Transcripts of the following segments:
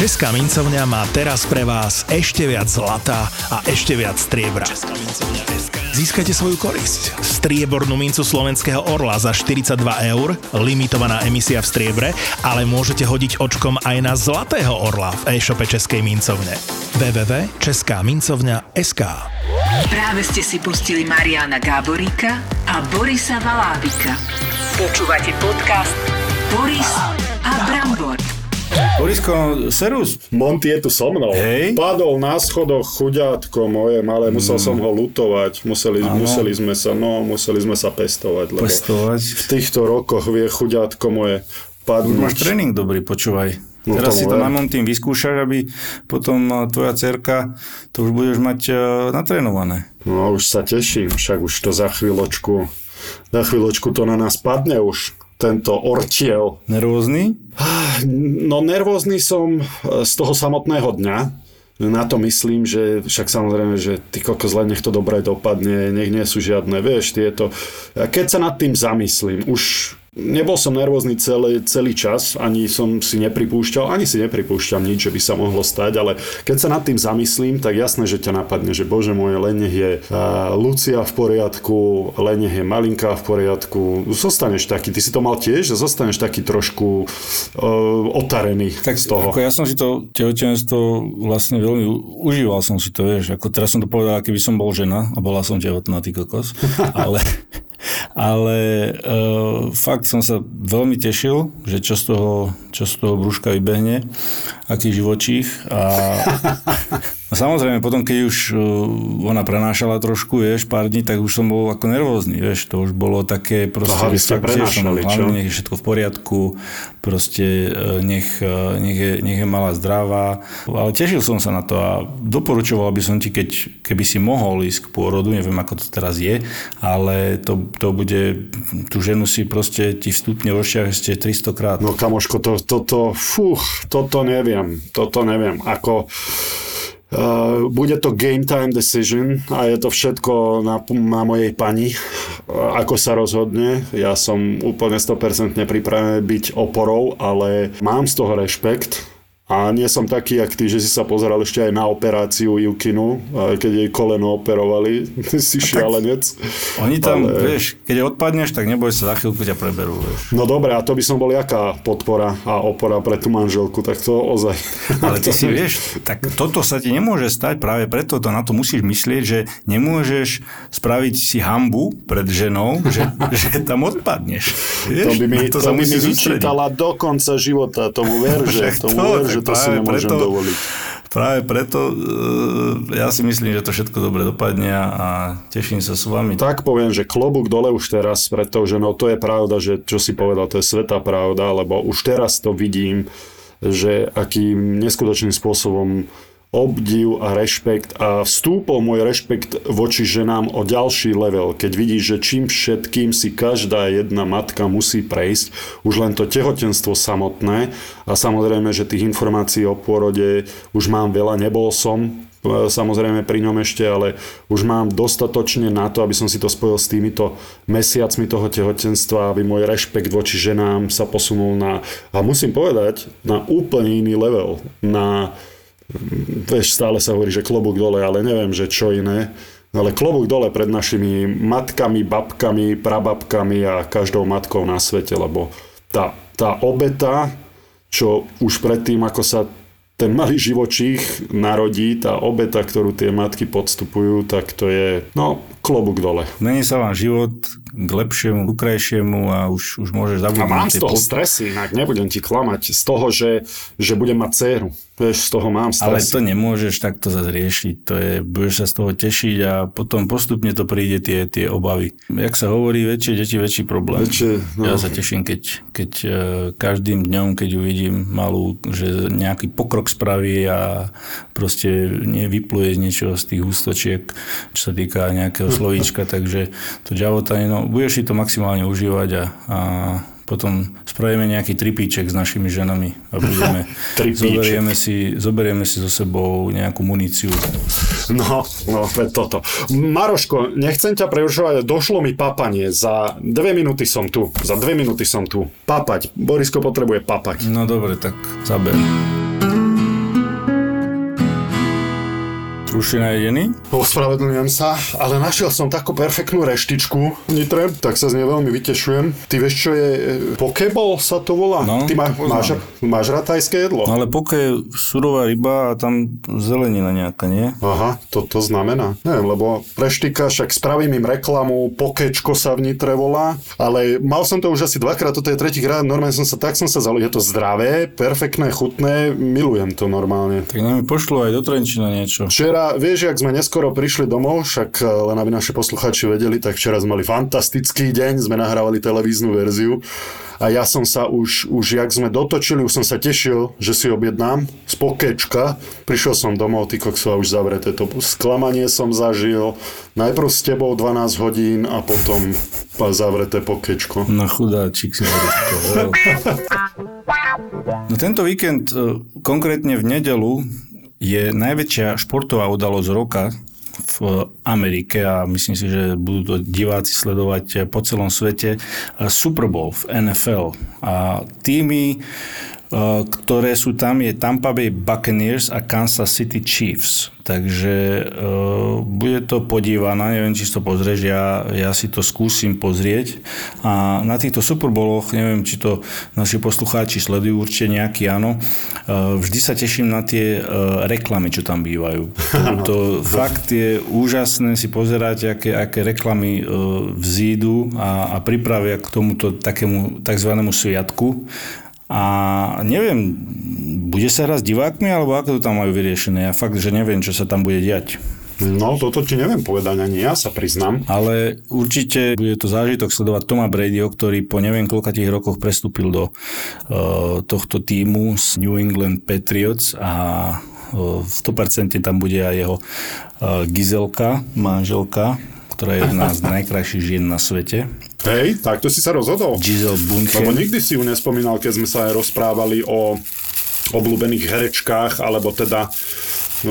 Česká mincovňa má teraz pre vás ešte viac zlata a ešte viac striebra. Získate svoju korisť. Striebornú mincu slovenského orla za 42 eur, limitovaná emisia v striebre, ale môžete hodiť očkom aj na zlatého orla v e-shope Českej mincovne. www.českámincovňa.sk Práve ste si pustili Mariana Gáboríka a Borisa Valábika. Počúvate podcast Boris. Borisko, serus. Monty je tu so mnou. Hej. Padol na schodoch chuďátko moje malé, musel som ho lutovať. Museli, museli sme sa, no, museli sme sa pestovať, lebo Pestovať. v týchto rokoch vie chuďátko moje padnúť. Máš tréning dobrý, počúvaj. No Teraz si to na Montým vyskúšaš, aby potom eh, tvoja cerka to už budeš mať eh, natrénované. No už sa teším, však už to za chvíľočku, za chvíľočku to na nás padne už, tento ortiel. Nervózny? No nervózny som e, z toho samotného dňa. Na to myslím, že však samozrejme, že ty kokos len nech to dobre dopadne, nech nie sú žiadne, vieš, tieto. Keď sa nad tým zamyslím, už nebol som nervózny celý, celý čas, ani som si nepripúšťal, ani si nepripúšťam nič, že by sa mohlo stať, ale keď sa nad tým zamyslím, tak jasné, že ťa napadne, že bože môj, len nech je uh, Lucia v poriadku, len nech je Malinka v poriadku, zostaneš taký, ty si to mal tiež, že zostaneš taký trošku uh, otarený Tak z toho. ako ja som si to tehotenstvo vlastne veľmi užíval som si to, vieš, ako teraz som to povedal, keby som bol žena a bola som tehotná, ty kokos, ale, ale uh, fakt som sa veľmi tešil, že čo z toho, čo z toho brúška vybehne, aký živočích a, a samozrejme potom, keď už uh, ona prenášala trošku, vieš, pár dní, tak už som bol ako nervózny, vieš, to už bolo také proste... Aha, vy ste prenášali, čo? nech je všetko v poriadku, proste e, nech, e, nech, je, nech je malá zdravá. Ale tešil som sa na to a doporučoval by som ti, keď, keby si mohol ísť k pôrodu, neviem ako to teraz je, ale to, to bude, tú ženu si proste ti vstupne vo šťach ešte 300 krát. No kamoško, to, toto, fúch, toto neviem, toto neviem, ako... Uh, bude to game time decision a je to všetko na, na mojej pani, uh, ako sa rozhodne. Ja som úplne 100% pripravený byť oporou, ale mám z toho rešpekt a nie som taký, jak ty, že si sa pozeral ešte aj na operáciu Jukinu, keď jej koleno operovali. Ty si šialenec. Oni tam, ale- vieš, keď odpadneš, tak neboj sa, za chvíľku ťa preberú, vieš. No dobre, a to by som bol jaká podpora a opora pre tú manželku, tak to ozaj. Ale ty si vieš, tak toto sa ti nemôže stať, práve preto to na to musíš myslieť, že nemôžeš spraviť si hambu pred ženou, že, že tam odpadneš. Vieš, To by mi, na to sa by mi vyčítala do konca života, tomu ver, že, tomu to, ver, tak že to si nemôžem preto- dovoliť. Práve preto e, ja si myslím, že to všetko dobre dopadne a teším sa s vami. Tak poviem, že klobúk dole už teraz pred tou ženou, to je pravda, že čo si povedal, to je sveta pravda, lebo už teraz to vidím, že akým neskutočným spôsobom obdiv a rešpekt a vstúpol môj rešpekt voči ženám o ďalší level, keď vidíš, že čím všetkým si každá jedna matka musí prejsť, už len to tehotenstvo samotné a samozrejme, že tých informácií o pôrode už mám veľa, nebol som e, samozrejme pri ňom ešte, ale už mám dostatočne na to, aby som si to spojil s týmito mesiacmi toho tehotenstva, aby môj rešpekt voči ženám sa posunul na, a musím povedať, na úplne iný level, na vieš, stále sa hovorí, že klobúk dole, ale neviem, že čo iné. Ale klobúk dole pred našimi matkami, babkami, prababkami a každou matkou na svete, lebo tá, tá obeta, čo už predtým, ako sa ten malý živočích narodí, tá obeta, ktorú tie matky podstupujú, tak to je, no, klobúk dole. Mení sa vám život k lepšiemu, k krajšiemu a už, už môžeš A zabudnúť. mám tie z toho po- stresy, inak nebudem ti klamať, z toho, že, že budem mať dceru. Vieš, z toho mám Ale stres. to nemôžeš takto zriešiť. To je, budeš sa z toho tešiť a potom postupne to príde tie, tie obavy. Jak sa hovorí, väčšie deti, väčší problém. Väčšie, no. Ja sa teším, keď, keď eh, každým dňom, keď uvidím malú, že nejaký pokrok spraví a proste nevypluje z niečoho z tých ústočiek, čo sa týka nejakého slovíčka, takže to ďavotanie, no budeš si to maximálne užívať a, a potom spravíme nejaký tripíček s našimi ženami a budeme, zoberieme si, zoberieme si so sebou nejakú muníciu. No, no, toto. Maroško, nechcem ťa prerušovať, došlo mi papanie. Za dve minúty som tu. Za dve minúty som tu. Papať. Borisko potrebuje papať. No dobre, tak zaber. Už si najedený? Ospravedlňujem sa, ale našiel som takú perfektnú reštičku Nitre, tak sa z nej veľmi vytešujem. Ty vieš, čo je e, pokeball sa to volá? No, Ty má, máš, máš rád tajské jedlo? No ale poke je surová ryba a tam zelenina nejaká, nie? Aha, to to znamená. Neviem, lebo reštika, však spravím im reklamu, pokečko sa v Nitre volá, ale mal som to už asi dvakrát, toto je tretíkrát, normálne som sa, tak som sa zalil, je to zdravé, perfektné, chutné, milujem to normálne. Tak nám pošlo aj do Trenčina niečo. Včera, vieš, jak sme neskoro prišli domov, však eh, len aby naši posluchači vedeli, tak včera sme mali fantastický deň, sme nahrávali televíznu verziu a ja som sa už, už jak sme dotočili, už som sa tešil, že si objednám z pokečka. Prišiel som domov, ty kokso, už zavreté to sklamanie som zažil. Najprv s tebou 12 hodín a potom zavreté pokečko. Na chudáčik si. No tento víkend, e, konkrétne v nedelu, je najväčšia športová udalosť roka v Amerike a myslím si, že budú to diváci sledovať po celom svete. Super Bowl v NFL. A týmy, ktoré sú tam, je Tampa Bay Buccaneers a Kansas City Chiefs. Takže uh, bude to podívané, neviem, či si to pozrieš, ja, ja si to skúsim pozrieť. A na týchto Super Bowloch, neviem, či to naši poslucháči sledujú, určite nejaký áno, uh, vždy sa teším na tie uh, reklamy, čo tam bývajú. To, to fakt je úžasné si pozerať, aké, aké reklamy uh, vzídu a, a pripravia k tomuto takému tzv. sviatku. A neviem, bude sa hrať s divákmi, alebo ako to tam majú vyriešené? Ja fakt, že neviem, čo sa tam bude diať. No, toto ti neviem povedať, ani ja sa priznám. Ale určite bude to zážitok sledovať Toma Bradyho, ktorý po neviem koľkatých rokoch prestúpil do uh, tohto týmu z New England Patriots a uh, v 100% tam bude aj jeho uh, Gizelka, manželka, ktorá je jedna z najkrajších žien na svete. Hej, tak to si sa rozhodol. Giselle Bunchen. Lebo nikdy si ju nespomínal, keď sme sa aj rozprávali o obľúbených herečkách, alebo teda e,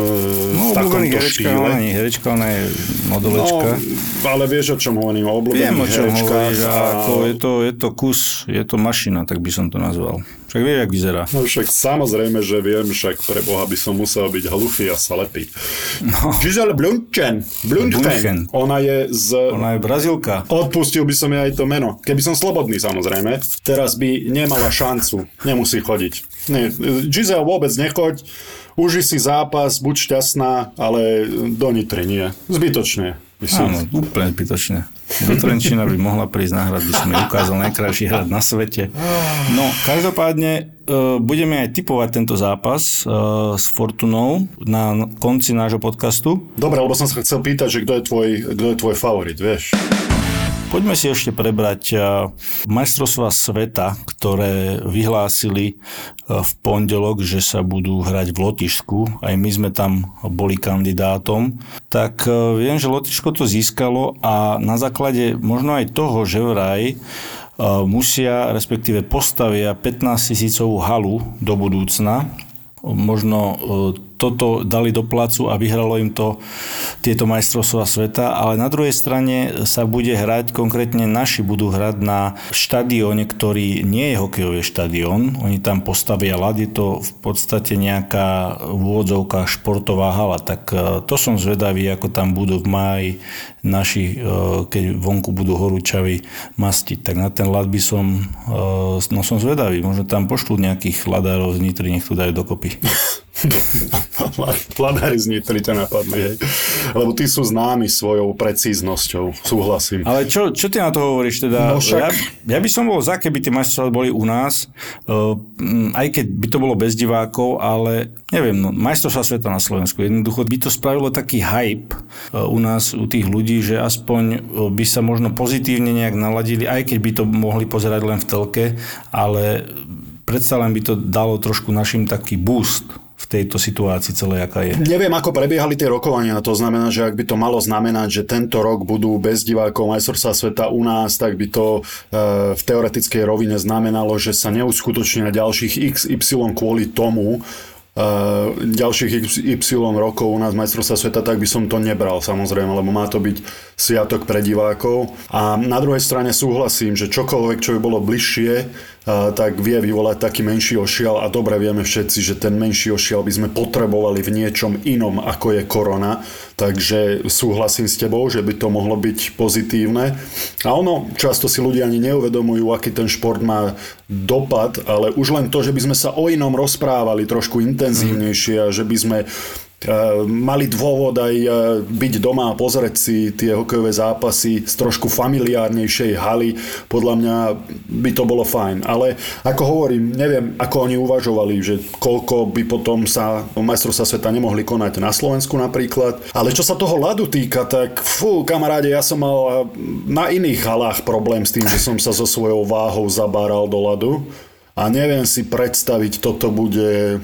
No, v takomto herečka, štýle. ona nie herečka, ona je modelečka. No, ale vieš, o čom hovorím, o obľúbených Viem, o čom hovoríš, a- ako je, to, je to kus, je to mašina, tak by som to nazval. Však vieš, jak vyzerá. No však samozrejme, že viem, však pre Boha by som musel byť hlúfy a slepý. No. Giselle Blunchen. Blunchen. Ona je z... Ona je Brazílka. Odpustil by som jej aj to meno. Keby som slobodný, samozrejme. Teraz by nemala šancu. Nemusí chodiť. Nie, Giselle vôbec nechoď. Uži si zápas, buď šťastná, ale do Nitry nie. Zbytočne. by som- Áno, úplne zbytočne. Do Trenčína by mohla prísť na hrad, by som jej ukázal najkrajší hrad na svete. No, každopádne e, budeme aj typovať tento zápas e, s Fortunou na konci nášho podcastu. Dobre, lebo som sa chcel pýtať, že kto je tvoj, kto je tvoj favorit, vieš? Poďme si ešte prebrať eh, majstrovstvá sveta, ktoré vyhlásili eh, v pondelok, že sa budú hrať v Lotyšsku. Aj my sme tam boli kandidátom. Tak eh, viem, že Lotyšsko to získalo a na základe možno aj toho, že vraj musia, respektíve postavia 15 tisícovú halu do budúcna. Možno toto dali do placu a vyhralo im to tieto majstrovstvá sveta, ale na druhej strane sa bude hrať, konkrétne naši budú hrať na štadióne, ktorý nie je hokejový štadión. Oni tam postavia ľad, je to v podstate nejaká v úvodzovkách športová hala. Tak e, to som zvedavý, ako tam budú v máji naši, e, keď vonku budú horúčaví mastiť. Tak na ten ľad by som, e, no som zvedavý, možno tam pošlú nejakých ľadárov z Nitry, nech to dajú dokopy. Pladári z Nitry ťa napadli, hej. Lebo tí sú známi svojou precíznosťou, súhlasím. Ale čo, čo ty na to hovoríš? Teda, No však- ja, ja by som bol za, keby tie majstrovstvá boli u nás, uh, aj keď by to bolo bez divákov, ale neviem, no, majstrovstvá sveta na Slovensku, jednoducho by to spravilo taký hype uh, u nás, u tých ľudí, že aspoň uh, by sa možno pozitívne nejak naladili, aj keď by to mohli pozerať len v telke, ale predsa len by to dalo trošku našim taký boost v tejto situácii celej, aká je. Neviem, ako prebiehali tie rokovania. To znamená, že ak by to malo znamenať, že tento rok budú bez divákov majstrovstvá sveta u nás, tak by to e, v teoretickej rovine znamenalo, že sa neuskutočnia ďalších XY kvôli tomu, ďalších Y rokov u nás majstrovstva sveta, tak by som to nebral samozrejme, lebo má to byť sviatok pre divákov. A na druhej strane súhlasím, že čokoľvek, čo by bolo bližšie, tak vie vyvolať taký menší ošial a dobre vieme všetci, že ten menší ošial by sme potrebovali v niečom inom, ako je korona. Takže súhlasím s tebou, že by to mohlo byť pozitívne. A ono, často si ľudia ani neuvedomujú, aký ten šport má dopad, ale už len to, že by sme sa o inom rozprávali trošku intenzívnejšie a že by sme mali dôvod aj e, byť doma a pozrieť si tie hokejové zápasy z trošku familiárnejšej haly. Podľa mňa by to bolo fajn. Ale ako hovorím, neviem, ako oni uvažovali, že koľko by potom sa majstrovstvá sveta nemohli konať na Slovensku napríklad. Ale čo sa toho ľadu týka, tak fú, kamaráde, ja som mal na iných halách problém s tým, že som sa so svojou váhou zabáral do ľadu. A neviem si predstaviť, toto bude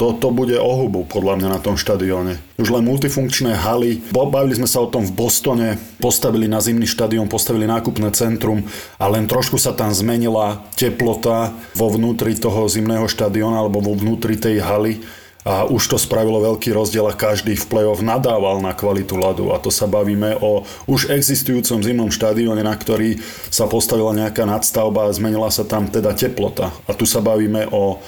toto bude ohubu podľa mňa na tom štadióne. Už len multifunkčné haly. Bavili sme sa o tom v Bostone, postavili na zimný štadión, postavili nákupné centrum a len trošku sa tam zmenila teplota vo vnútri toho zimného štadióna alebo vo vnútri tej haly a už to spravilo veľký rozdiel a každý v play-off nadával na kvalitu ľadu a to sa bavíme o už existujúcom zimnom štadióne, na ktorý sa postavila nejaká nadstavba a zmenila sa tam teda teplota a tu sa bavíme o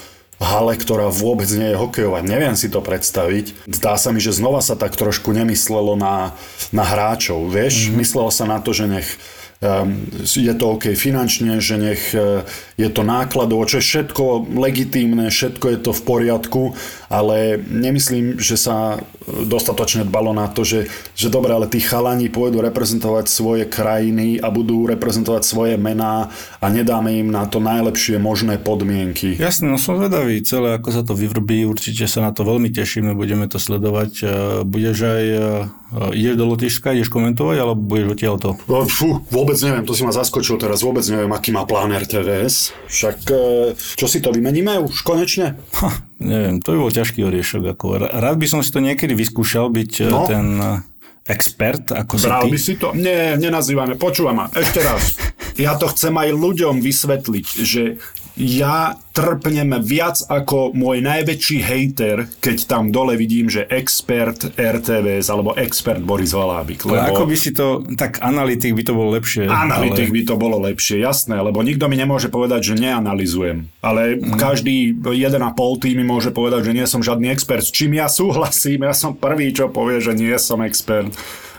hale, ktorá vôbec nie je hokejová. Neviem si to predstaviť. Zdá sa mi, že znova sa tak trošku nemyslelo na, na hráčov. Vieš, mm-hmm. myslelo sa na to, že nech um, je to OK finančne, že nech uh, je to nákladovo, čo je všetko legitímne, všetko je to v poriadku, ale nemyslím, že sa dostatočne dbalo na to, že, že dobre, ale tí chalani pôjdu reprezentovať svoje krajiny a budú reprezentovať svoje mená a nedáme im na to najlepšie možné podmienky. Jasne, no som zvedavý celé, ako sa to vyvrbí, určite sa na to veľmi tešíme, budeme to sledovať. E, budeš aj, e, ideš do Lotyšska, ideš komentovať, alebo budeš odtiaľ to? No, fú, vôbec neviem, to si ma zaskočil teraz, vôbec neviem, aký má plán RTVS. Však, e, čo si to vymeníme už konečne? Ha, neviem, to by bol ťažký oriešok. Ako, rád by som si to niekedy vyskúšal byť e, no. ten e, expert, ako Bral si ty. by si to? Nie, nenazývame. Počúvaj ma, ešte raz. Ja to chcem aj ľuďom vysvetliť, že ja trpnem viac ako môj najväčší hejter, keď tam dole vidím, že expert RTVS alebo expert Boris Valábik. Lebo... ako by si to, tak analytik by to bolo lepšie. Analytik ale... by to bolo lepšie, jasné, lebo nikto mi nemôže povedať, že neanalizujem. Ale mm. každý jeden a pol tým mi môže povedať, že nie som žiadny expert, s čím ja súhlasím, ja som prvý, čo povie, že nie som expert.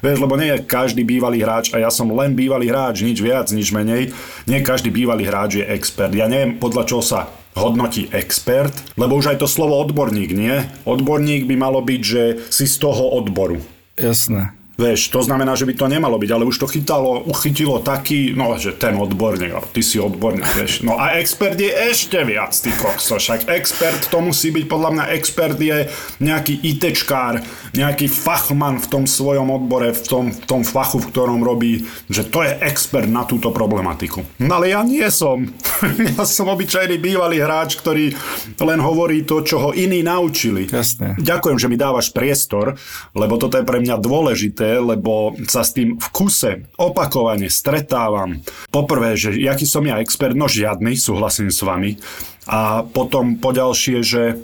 Vieš, lebo nie je každý bývalý hráč a ja som len bývalý hráč, nič viac, nič menej. Nie každý bývalý hráč je expert. Ja neviem, podľa čoho sa hodnotí expert, lebo už aj to slovo odborník, nie? Odborník by malo byť, že si z toho odboru. Jasné. Vieš, to znamená, že by to nemalo byť, ale už to chytalo, uchytilo taký, no, že ten odborník, ty si odborník, vieš. No a expert je ešte viac, ty kokso, však expert to musí byť, podľa mňa expert je nejaký ITčkár, nejaký fachman v tom svojom odbore, v tom, v tom fachu, v ktorom robí, že to je expert na túto problematiku. No ale ja nie som. ja som obyčajný bývalý hráč, ktorý len hovorí to, čo ho iní naučili. Jasne. Ďakujem, že mi dávaš priestor, lebo toto je pre mňa dôležité dôležité, lebo sa s tým v kuse opakovane stretávam. Poprvé, že jaký som ja expert, no žiadny, súhlasím s vami. A potom poďalšie, že e,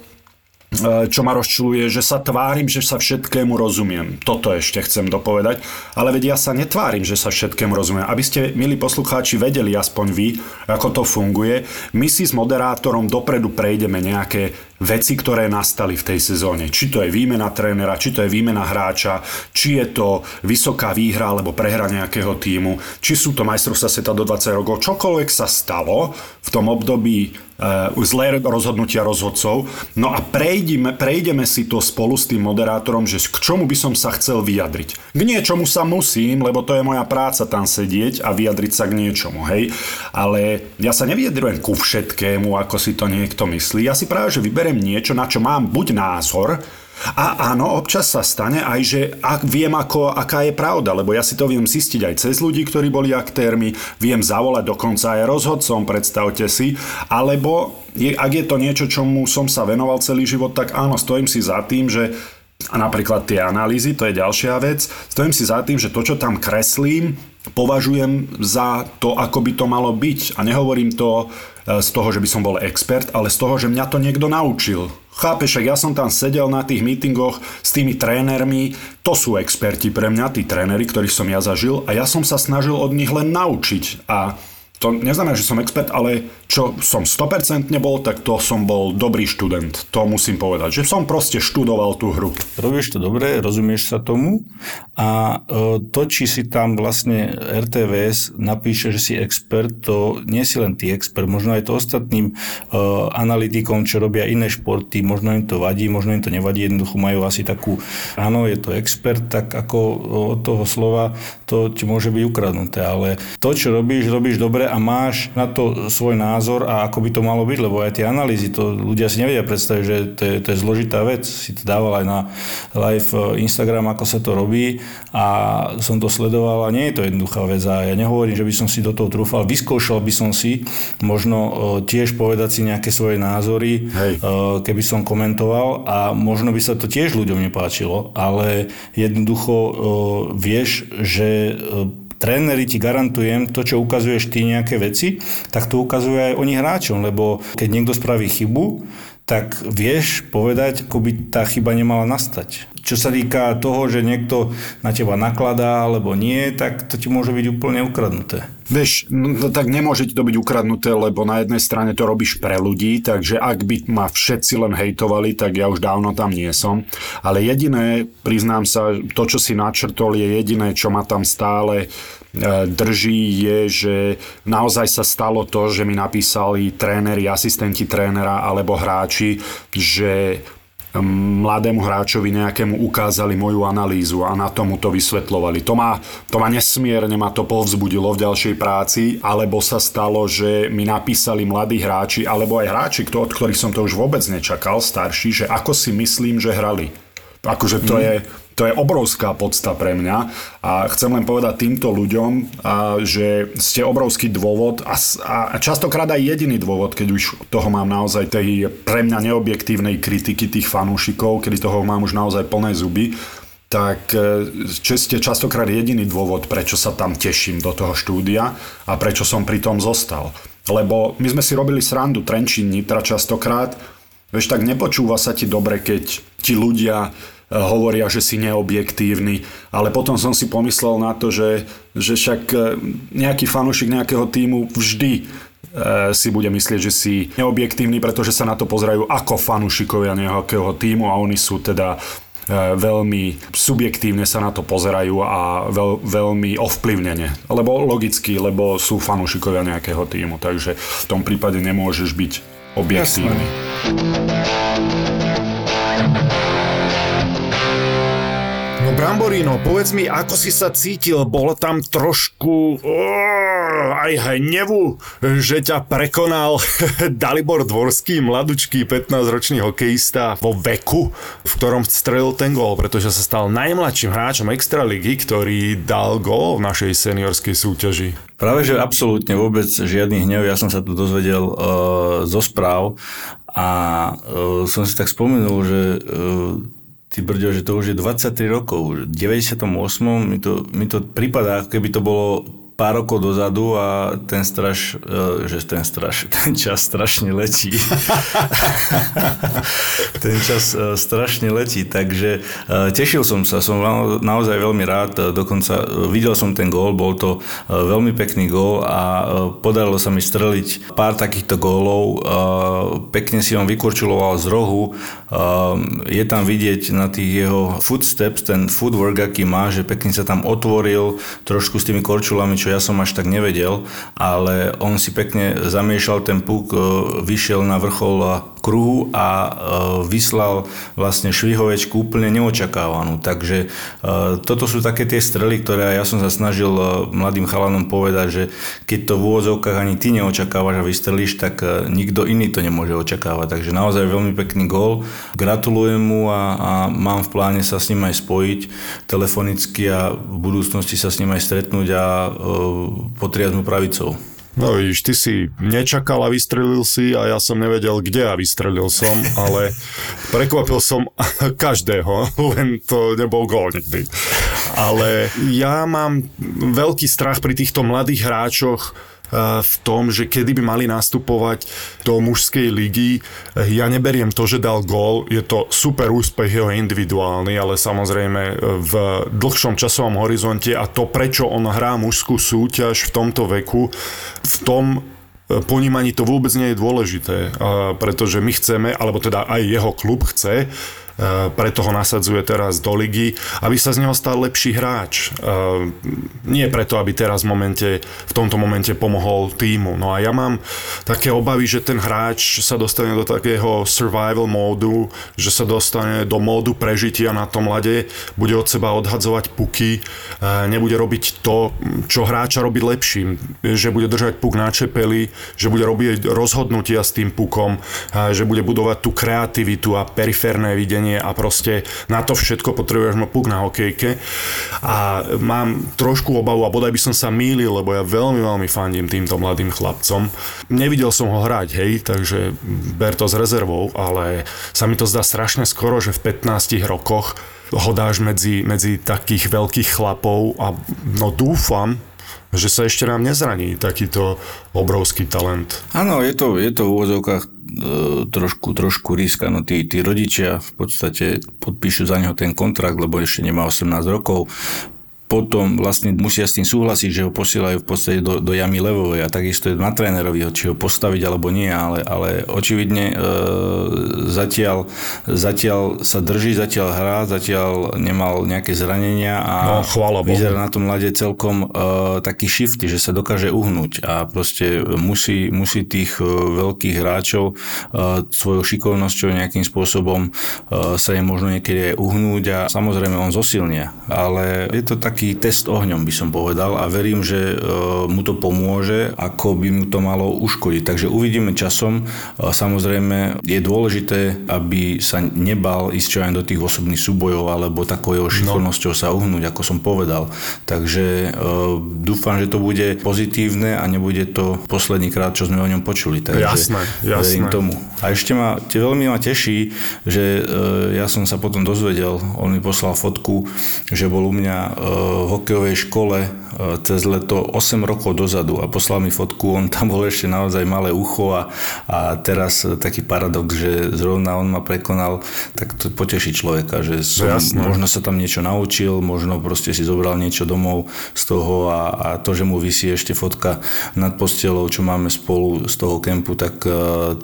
čo ma rozčuluje, že sa tvárim, že sa všetkému rozumiem. Toto ešte chcem dopovedať. Ale vedia, ja sa netvárim, že sa všetkému rozumiem. Aby ste, milí poslucháči, vedeli aspoň vy, ako to funguje, my si s moderátorom dopredu prejdeme nejaké veci, ktoré nastali v tej sezóne. Či to je výmena trénera, či to je výmena hráča, či je to vysoká výhra alebo prehra nejakého týmu, či sú to majstrovstvá sveta do 20 rokov. Čokoľvek sa stalo v tom období uh, zlé rozhodnutia rozhodcov. No a prejdeme, prejdeme si to spolu s tým moderátorom, že k čomu by som sa chcel vyjadriť. K niečomu sa musím, lebo to je moja práca tam sedieť a vyjadriť sa k niečomu, hej. Ale ja sa nevyjadrujem ku všetkému, ako si to niekto myslí. Ja si práve, že vyberiem beriem niečo, na čo mám buď názor, a áno, občas sa stane aj, že ak viem, ako, aká je pravda, lebo ja si to viem zistiť aj cez ľudí, ktorí boli aktérmi, viem zavolať dokonca aj rozhodcom, predstavte si, alebo je, ak je to niečo, čomu som sa venoval celý život, tak áno, stojím si za tým, že a napríklad tie analýzy, to je ďalšia vec, stojím si za tým, že to, čo tam kreslím, považujem za to, ako by to malo byť. A nehovorím to z toho, že by som bol expert, ale z toho, že mňa to niekto naučil. Chápeš, ja som tam sedel na tých mítingoch s tými trénermi, to sú experti pre mňa, tí tréneri, ktorých som ja zažil a ja som sa snažil od nich len naučiť a to neznamená, že som expert, ale čo som 100% bol, tak to som bol dobrý študent. To musím povedať, že som proste študoval tú hru. Robieš to dobre, rozumieš sa tomu a e, to, či si tam vlastne RTVS napíše, že si expert, to nie si len ty expert, možno aj to ostatným e, analytikom, čo robia iné športy, možno im to vadí, možno im to nevadí, jednoducho majú asi takú, áno, je to expert, tak ako od toho slova to ti môže byť ukradnuté, ale to, čo robíš, robíš dobre a máš na to svoj názor a ako by to malo byť, lebo aj tie analýzy, to ľudia si nevedia predstaviť, že to je, to je zložitá vec. Si to dával aj na live eh, Instagram, ako sa to robí a som to sledoval a nie je to jednoduchá vec a ja nehovorím, že by som si do toho trúfal, vyskúšal by som si možno eh, tiež povedať si nejaké svoje názory, Hej. Eh, keby som komentoval a možno by sa to tiež ľuďom nepáčilo, ale jednoducho vieš, že tréneri ti garantujem, to, čo ukazuješ ty nejaké veci, tak to ukazuje aj oni hráčom, lebo keď niekto spraví chybu, tak vieš povedať, ako by tá chyba nemala nastať. Čo sa týka toho, že niekto na teba nakladá alebo nie, tak to ti môže byť úplne ukradnuté. Vieš, no, tak nemôže ti to byť ukradnuté, lebo na jednej strane to robíš pre ľudí, takže ak by ma všetci len hejtovali, tak ja už dávno tam nie som. Ale jediné, priznám sa, to, čo si načrtol, je jediné, čo ma tam stále drží, je, že naozaj sa stalo to, že mi napísali tréneri, asistenti trénera alebo hráči, že mladému hráčovi nejakému ukázali moju analýzu a na tomu to vysvetľovali. To ma, to ma nesmierne ma to povzbudilo v ďalšej práci, alebo sa stalo, že mi napísali mladí hráči, alebo aj hráči, od ktorých som to už vôbec nečakal, starší, že ako si myslím, že hrali. Akože to mm. je to je obrovská podsta pre mňa a chcem len povedať týmto ľuďom, a, že ste obrovský dôvod a, a častokrát aj jediný dôvod, keď už toho mám naozaj tej pre mňa neobjektívnej kritiky tých fanúšikov, kedy toho mám už naozaj plné zuby, tak e, ste častokrát jediný dôvod, prečo sa tam teším do toho štúdia a prečo som pri tom zostal. Lebo my sme si robili srandu Trenčín Nitra častokrát, vieš, tak nepočúva sa ti dobre, keď ti ľudia hovoria, že si neobjektívny, ale potom som si pomyslel na to, že, že však e, nejaký fanúšik nejakého týmu vždy e, si bude myslieť, že si neobjektívny, pretože sa na to pozerajú ako fanúšikovia nejakého týmu a oni sú teda e, veľmi subjektívne sa na to pozerajú a veľ, veľmi ovplyvnene. Lebo logicky, lebo sú fanúšikovia nejakého týmu, takže v tom prípade nemôžeš byť objektívny. Jasné. No Bramborino, povedz mi, ako si sa cítil? Bolo tam trošku oh, aj hnevu, že ťa prekonal Dalibor Dvorský, mladučký 15-ročný hokejista vo veku, v ktorom strelil ten gól, pretože sa stal najmladším hráčom Extraligy, ktorý dal gól v našej seniorskej súťaži. Práve, že absolútne vôbec žiadny hnev, ja som sa tu dozvedel uh, zo správ a uh, som si tak spomenul, že uh, Ty brďo, že to už je 23 rokov. V 98. mi to, mi to prípada, ako keby to bolo pár rokov dozadu a ten straš, e, že ten straš, ten čas strašne letí. ten čas e, strašne letí, takže e, tešil som sa, som naozaj veľmi rád, dokonca videl som ten gól, bol to veľmi pekný gól a podarilo sa mi streliť pár takýchto gólov, pekne si on vykurčuloval z rohu, je tam vidieť na tých jeho footsteps, ten footwork, aký má, že pekne sa tam otvoril, trošku s tými korčulami, čo ja som až tak nevedel, ale on si pekne zamiešal ten puk, e, vyšiel na vrchol kruhu a e, vyslal vlastne švihovečku úplne neočakávanú. Takže e, toto sú také tie strely, ktoré ja som sa snažil mladým chalanom povedať, že keď to v úvodzovkách ani ty neočakávaš a vystrelíš, tak nikto iný to nemôže očakávať. Takže naozaj veľmi pekný gól. Gratulujem mu a, a mám v pláne sa s ním aj spojiť telefonicky a v budúcnosti sa s ním aj stretnúť a potriať mu pravicou. No vidíš, ty si nečakal a vystrelil si a ja som nevedel, kde a vystrelil som, ale prekvapil som každého, len to nebol gól nikdy. Ale ja mám veľký strach pri týchto mladých hráčoch, v tom, že kedy by mali nastupovať do mužskej ligy. Ja neberiem to, že dal gól, je to super úspech jeho individuálny, ale samozrejme v dlhšom časovom horizonte a to, prečo on hrá mužskú súťaž v tomto veku, v tom ponímaní to vôbec nie je dôležité, pretože my chceme, alebo teda aj jeho klub chce, Eh, preto ho nasadzuje teraz do ligy, aby sa z neho stal lepší hráč. Eh, nie preto, aby teraz v, momente, v tomto momente pomohol týmu. No a ja mám také obavy, že ten hráč sa dostane do takého survival módu, že sa dostane do módu prežitia na tom lade, bude od seba odhadzovať puky, eh, nebude robiť to, čo hráča robí lepším, že bude držať puk na čepeli, že bude robiť rozhodnutia s tým pukom, že bude budovať tú kreativitu a periférne videnie zranenie a proste na to všetko potrebuješ ma puk na hokejke a mám trošku obavu a bodaj by som sa mýlil, lebo ja veľmi, veľmi fandím týmto mladým chlapcom. Nevidel som ho hrať, hej, takže ber to s rezervou, ale sa mi to zdá strašne skoro, že v 15 rokoch ho dáš medzi, medzi takých veľkých chlapov a no dúfam, že sa ešte nám nezraní takýto obrovský talent. Áno, je to, je to v úvodzovkách e, trošku, trošku risk. Ano, tí, tí rodičia v podstate podpíšu za neho ten kontrakt, lebo ešte nemá 18 rokov potom vlastne musia s tým súhlasiť, že ho posielajú v podstate do, do jamy levovej a takisto je na trénerovi, či ho postaviť alebo nie, ale, ale očividne e, zatiaľ, zatiaľ sa drží, zatiaľ hrá, zatiaľ nemal nejaké zranenia a no, chvála vyzerá na tom mlade celkom e, taký shift, že sa dokáže uhnúť a proste musí, musí tých e, veľkých hráčov e, svojou šikovnosťou nejakým spôsobom e, sa im možno niekedy aj uhnúť a samozrejme on zosilnia, ale je to tak taký test ohňom, by som povedal a verím, že e, mu to pomôže, ako by mu to malo uškodiť. Takže uvidíme časom. E, samozrejme je dôležité, aby sa nebal ísť čo aj do tých osobných súbojov alebo takou jeho šikovnosťou sa uhnúť, ako som povedal. Takže e, dúfam, že to bude pozitívne a nebude to posledný krát, čo sme o ňom počuli. Takže jasné, jasné. verím tomu. A ešte ma, veľmi ma teší, že ja som sa potom dozvedel, on mi poslal fotku, že bol u mňa hokejovej škole e, cez leto 8 rokov dozadu a poslal mi fotku, on tam bol ešte naozaj malé ucho a, a teraz taký paradox, že zrovna on ma prekonal, tak to poteší človeka, že som, možno sa tam niečo naučil, možno proste si zobral niečo domov z toho a, a to, že mu vysí ešte fotka nad postelou, čo máme spolu z toho kempu, tak e,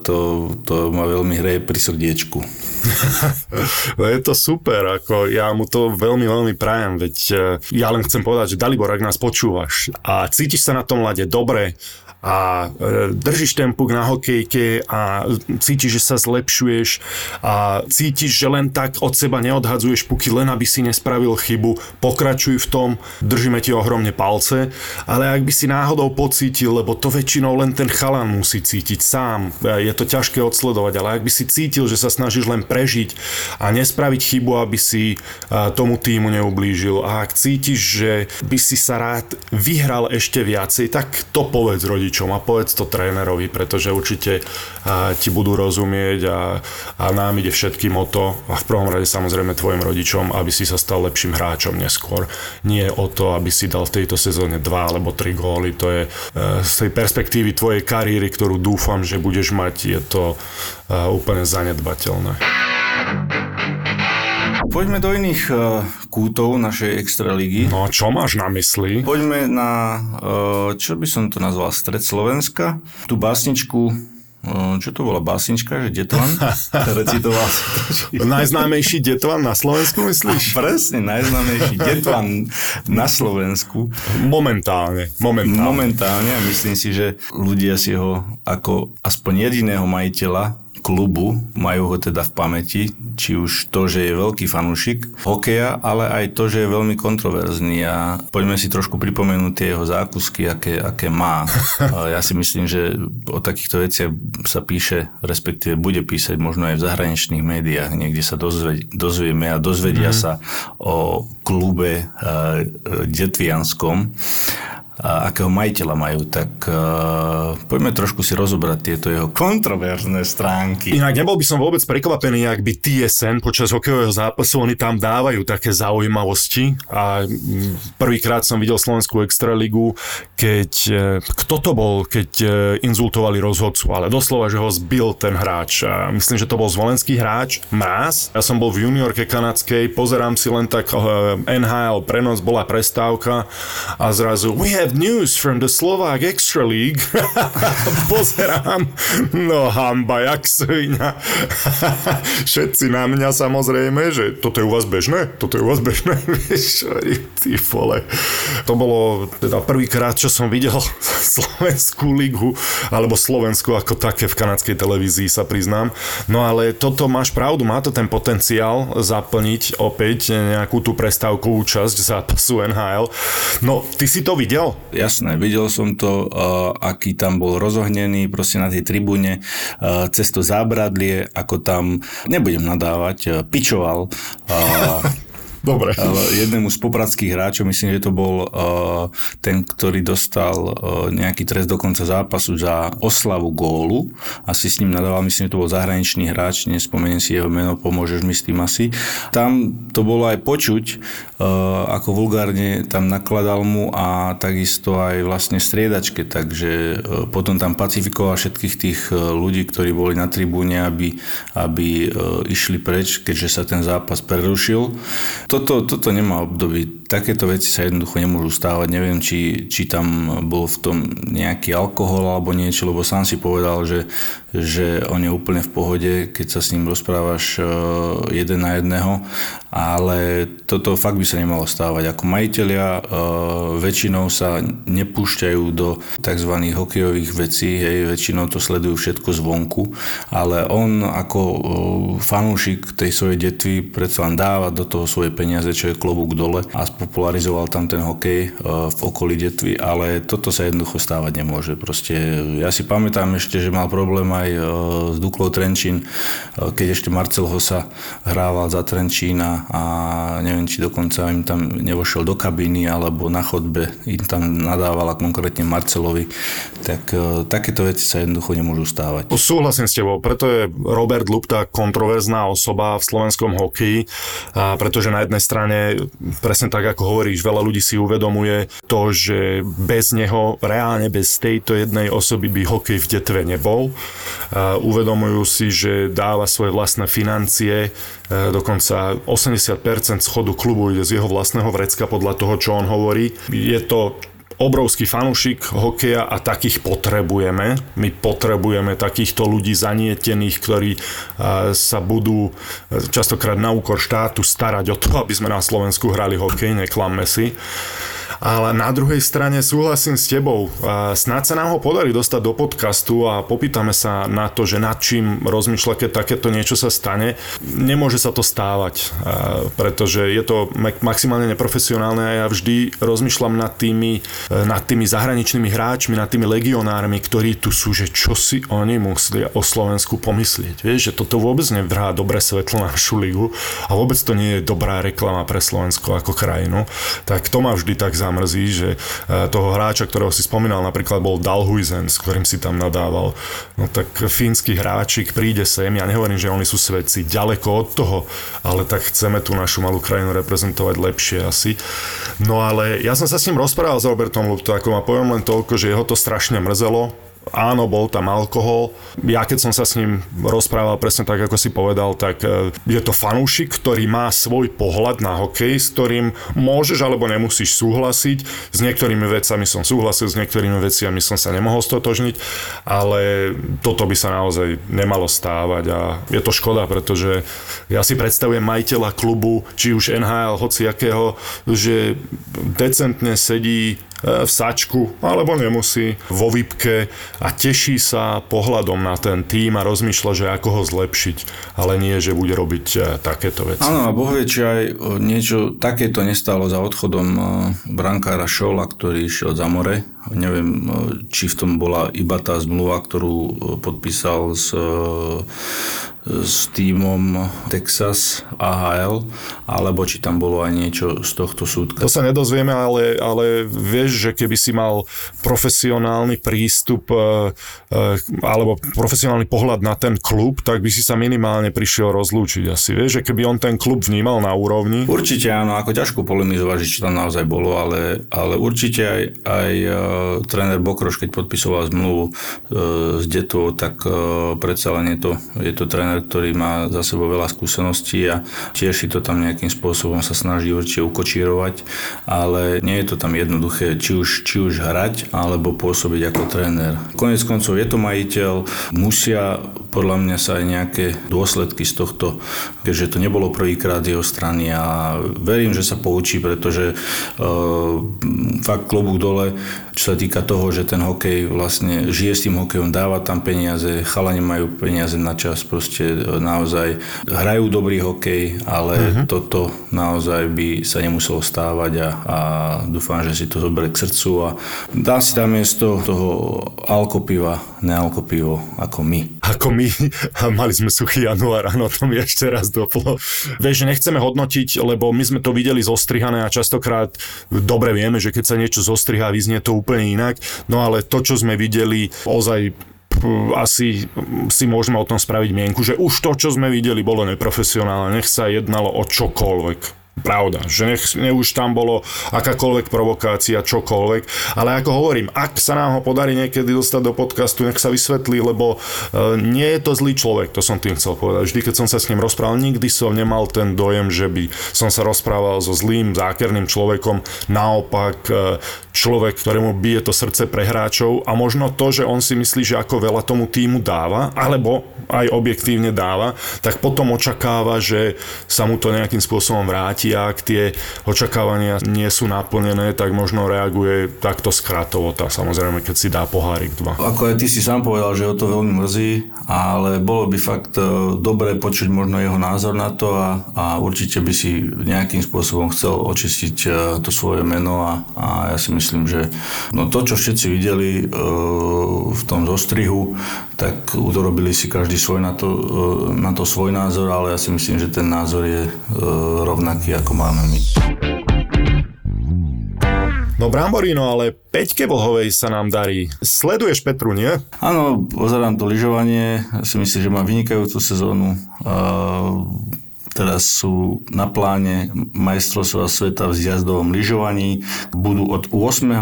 to, to ma veľmi hreje pri srdiečku. no je to super, ako ja mu to veľmi, veľmi prajem, veď e, ja len chcem povedať, že Dalibor, ak nás počúvaš a cítiš sa na tom lade dobre, a e, držíš ten puk na hokejke a cítiš, že sa zlepšuješ a cítiš, že len tak od seba neodhadzuješ puky, len aby si nespravil chybu, pokračuj v tom, držíme ti ohromne palce, ale ak by si náhodou pocítil, lebo to väčšinou len ten chalan musí cítiť sám, e, je to ťažké odsledovať, ale ak by si cítil, že sa snažíš len prežiť a nespraviť chybu, aby si e, tomu týmu neublížil. A ak cítiš, že by si sa rád vyhral ešte viacej, tak to povedz rodič rodičom a povedz to trénerovi, pretože určite ti budú rozumieť a, a nám ide všetkým o to a v prvom rade samozrejme tvojim rodičom, aby si sa stal lepším hráčom neskôr. Nie o to, aby si dal v tejto sezóne dva alebo tri góly. To je e, z tej perspektívy tvojej kariéry, ktorú dúfam, že budeš mať, je to e, úplne zanedbateľné. Poďme do iných uh, kútov našej extraligy. No čo máš na mysli? Poďme na, uh, čo by som to nazval, stred Slovenska. Tú básničku uh, čo to bola básnička, že Detvan? Recitoval Najznámejší Detvan na Slovensku, myslíš? A presne, najznámejší Detvan na Slovensku. Momentálne, momentálne. Momentálne a myslím si, že ľudia si ho ako aspoň jediného majiteľa klubu, majú ho teda v pamäti, či už to, že je veľký fanúšik hokeja, ale aj to, že je veľmi kontroverzný a poďme si trošku pripomenúť tie jeho zákusky, aké, aké má. Ja si myslím, že o takýchto veciach sa píše, respektíve bude písať možno aj v zahraničných médiách, niekde sa dozvie, dozvieme a dozvedia mm. sa o klube uh, Detvianskom. A akého majiteľa majú, tak uh, poďme trošku si rozobrať tieto jeho kontroverzné stránky. Inak nebol by som vôbec prekvapený, ak by TSN počas hokejového zápasu, oni tam dávajú také zaujímavosti a prvýkrát som videl Slovenskú extraligu, keď, e, kto to bol, keď e, inzultovali rozhodcu, ale doslova, že ho zbil ten hráč. A myslím, že to bol zvolenský hráč, Mráz. Ja som bol v juniorke kanadskej, pozerám si len tak NHL prenos, bola prestávka a zrazu we have have news from the Slovak Extra League. Pozerám, no hamba, jak svinia. Všetci na mňa samozrejme, že toto je u vás bežné? Toto je u vás bežné? Ty vole. To bolo teda prvýkrát, čo som videl Slovenskú ligu, alebo Slovensku ako také v kanadskej televízii sa priznám. No ale toto máš pravdu, má to ten potenciál zaplniť opäť nejakú tú prestávkovú časť zápasu NHL. No, ty si to videl? Jasné, videl som to, aký tam bol rozohnený proste na tej tribúne, cez to zábradlie, ako tam, nebudem nadávať, pičoval. Dobre. Jednému z popradských hráčov, myslím, že to bol uh, ten, ktorý dostal uh, nejaký trest do konca zápasu za oslavu gólu. Asi s ním nadával, myslím, že to bol zahraničný hráč, nespomeniem si jeho meno, pomôžeš mi s tým asi. Tam to bolo aj počuť, uh, ako vulgárne tam nakladal mu a takisto aj vlastne striedačke, takže uh, potom tam pacifikoval všetkých tých ľudí, ktorí boli na tribúne, aby, aby išli preč, keďže sa ten zápas prerušil. To toto, toto nemá obdobie. Takéto veci sa jednoducho nemôžu stávať. Neviem, či, či tam bol v tom nejaký alkohol alebo niečo, lebo sám si povedal, že, že on je úplne v pohode, keď sa s ním rozprávaš e, jeden na jedného, ale toto fakt by sa nemalo stávať. Ako majiteľia e, väčšinou sa nepúšťajú do tzv. hokejových vecí, hej, väčšinou to sledujú všetko zvonku, ale on ako e, fanúšik tej svojej detvy predsa len dáva do toho svoje peniaze, čo je klobúk dole a spopularizoval tam ten hokej v okolí detvy, ale toto sa jednoducho stávať nemôže. Proste ja si pamätám ešte, že mal problém aj aj e, s Duklou Trenčín, e, keď ešte Marcel Hosa hrával za Trenčína a neviem, či dokonca im tam nevošiel do kabíny alebo na chodbe im tam nadávala konkrétne Marcelovi, tak e, takéto veci sa jednoducho nemôžu stávať. Súhlasím s tebou, preto je Robert Lupta kontroverzná osoba v slovenskom hokeji, pretože na jednej strane, presne tak ako hovoríš, veľa ľudí si uvedomuje to, že bez neho, reálne bez tejto jednej osoby by hokej v detve nebol uvedomujú si, že dáva svoje vlastné financie, e, dokonca 80% schodu klubu ide z jeho vlastného vrecka podľa toho, čo on hovorí. Je to obrovský fanúšik hokeja a takých potrebujeme. My potrebujeme takýchto ľudí zanietených, ktorí e, sa budú e, častokrát na úkor štátu starať o to, aby sme na Slovensku hrali hokej, neklamme si. Ale na druhej strane súhlasím s tebou. Snáď sa nám ho podarí dostať do podcastu a popýtame sa na to, že nad čím rozmýšľa, keď takéto niečo sa stane. Nemôže sa to stávať, pretože je to maximálne neprofesionálne a ja vždy rozmýšľam nad tými, nad tými zahraničnými hráčmi, nad tými legionármi, ktorí tu sú, že čo si oni muslia o Slovensku pomyslieť. Vieš, že toto vôbec nevrhá dobré svetlo na našu ligu a vôbec to nie je dobrá reklama pre Slovensko ako krajinu. Tak to ma vždy tak zamrzí, že e, toho hráča, ktorého si spomínal, napríklad bol Dalhuizen, s ktorým si tam nadával. No tak fínsky hráčik príde sem, ja nehovorím, že oni sú svedci, ďaleko od toho, ale tak chceme tú našu malú krajinu reprezentovať lepšie asi. No ale ja som sa s ním rozprával s Robertom Lupto, ako ma poviem len toľko, že jeho to strašne mrzelo, áno, bol tam alkohol. Ja keď som sa s ním rozprával presne tak, ako si povedal, tak e, je to fanúšik, ktorý má svoj pohľad na hokej, s ktorým môžeš alebo nemusíš súhlasiť. S niektorými vecami som súhlasil, s niektorými veciami som sa nemohol stotožniť, ale toto by sa naozaj nemalo stávať a je to škoda, pretože ja si predstavujem majiteľa klubu, či už NHL, hociakého, že decentne sedí v sačku, alebo nemusí vo výpke a teší sa pohľadom na ten tým a rozmýšľa, že ako ho zlepšiť, ale nie, že bude robiť e, takéto veci. Áno, a Boh vie, či aj niečo takéto nestalo za odchodom e, brankára Šola, ktorý išiel za more neviem, či v tom bola iba tá zmluva, ktorú podpísal s s týmom Texas AHL, alebo či tam bolo aj niečo z tohto súdka. To sa nedozvieme, ale, ale vieš, že keby si mal profesionálny prístup e, e, alebo profesionálny pohľad na ten klub, tak by si sa minimálne prišiel rozlúčiť asi. Vieš, že keby on ten klub vnímal na úrovni. Určite áno, ako ťažko polemizovať, či tam naozaj bolo, ale, ale určite aj, aj tréner Bokroš, keď podpisoval zmluvu uh, s Detou, tak uh, predsa len je to, je to tréner, ktorý má za sebou veľa skúseností a tiež si to tam nejakým spôsobom sa snaží určite ukočírovať, ale nie je to tam jednoduché, či už, či už hrať, alebo pôsobiť ako tréner. Konec koncov je to majiteľ, musia podľa mňa sa aj nejaké dôsledky z tohto, keďže to nebolo prvýkrát jeho strany a verím, že sa poučí, pretože uh, fakt klobúk dole, čo sa týka toho, že ten hokej vlastne žije s tým hokejom, dáva tam peniaze, chalani majú peniaze na čas, proste e, naozaj hrajú dobrý hokej, ale uh-huh. toto naozaj by sa nemuselo stávať a, a dúfam, že si to zoberie k srdcu a dá si tam miesto toho alkopiva, nealkopivo ako my. Ako my. Mali sme suchý január, áno, to mi ešte raz doplo. Vieš, nechceme hodnotiť, lebo my sme to videli zostrihané a častokrát dobre vieme, že keď sa niečo zostriha, vyznie to úplne inak, no ale to, čo sme videli, ozaj asi si môžeme o tom spraviť mienku, že už to, čo sme videli, bolo neprofesionálne, nech sa jednalo o čokoľvek pravda, že nech, nech už tam bolo akákoľvek provokácia, čokoľvek, ale ako hovorím, ak sa nám ho podarí niekedy dostať do podcastu, nech sa vysvetlí, lebo e, nie je to zlý človek, to som tým chcel povedať. Vždy, keď som sa s ním rozprával, nikdy som nemal ten dojem, že by som sa rozprával so zlým, zákerným človekom, naopak e, človek, ktorému bije to srdce pre hráčov a možno to, že on si myslí, že ako veľa tomu týmu dáva, alebo aj objektívne dáva, tak potom očakáva, že sa mu to nejakým spôsobom vráti deti, ak tie očakávania nie sú naplnené, tak možno reaguje takto skratovo, tak samozrejme, keď si dá pohárik dva. Ako aj ty si sám povedal, že ho to veľmi mrzí, ale bolo by fakt e, dobré počuť možno jeho názor na to a, a určite by si nejakým spôsobom chcel očistiť e, to svoje meno a, a ja si myslím, že no to, čo všetci videli e, v tom zostrihu, tak urobili si každý svoj na to, na to svoj názor, ale ja si myslím, že ten názor je rovnaký ako máme my. No Bramborino, ale Peťke Vlhovej sa nám darí. Sleduješ Petru, nie? Áno, pozerám to lyžovanie. Si myslím, že má vynikajúcu sezónu. Teraz sú na pláne majstrovstva sveta v zjazdovom lyžovaní. Budú od 8. E,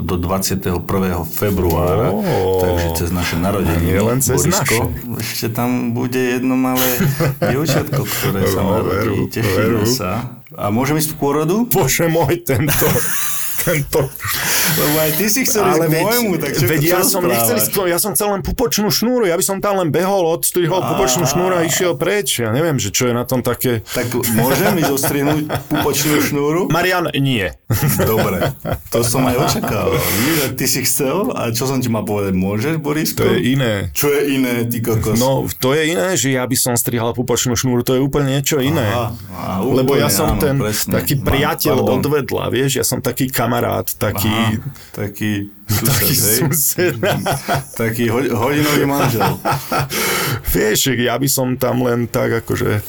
do 21. februára. Oh, takže cez naše narodenie. Nie len cez Borisko, naše. Ešte tam bude jedno malé dievčatko, ktoré sa narodí. Tešíme sa. A môžem ísť v pôrodu? Bože môj, tento tento... Lebo aj ty si chcel ísť k môjmu, tak čo, veď ja som nechcel ísť, ja som chcel len pupočnú šnúru, ja by som tam len behol, odstrihol pupočnú šnúru a išiel preč. Ja neviem, že čo je na tom také... Tak môžem ísť zostrihnúť pupočnú šnúru? Marian, nie. Dobre, to som aj očakával. Ty si chcel a čo som ti mal povedať, môžeš, Borisko? To je iné. Čo je iné, ty kokos? No, to je iné, že ja by som strihal pupočnú šnúru, to je úplne niečo iné. Aha, aha, úplne, Lebo ja som áno, ten presne. taký priateľ odvedla, vieš, ja som taký kam kamarát, taký... Aha, taký sused, taký sused. taký hodinový manžel. Vieš, ja by som tam len tak akože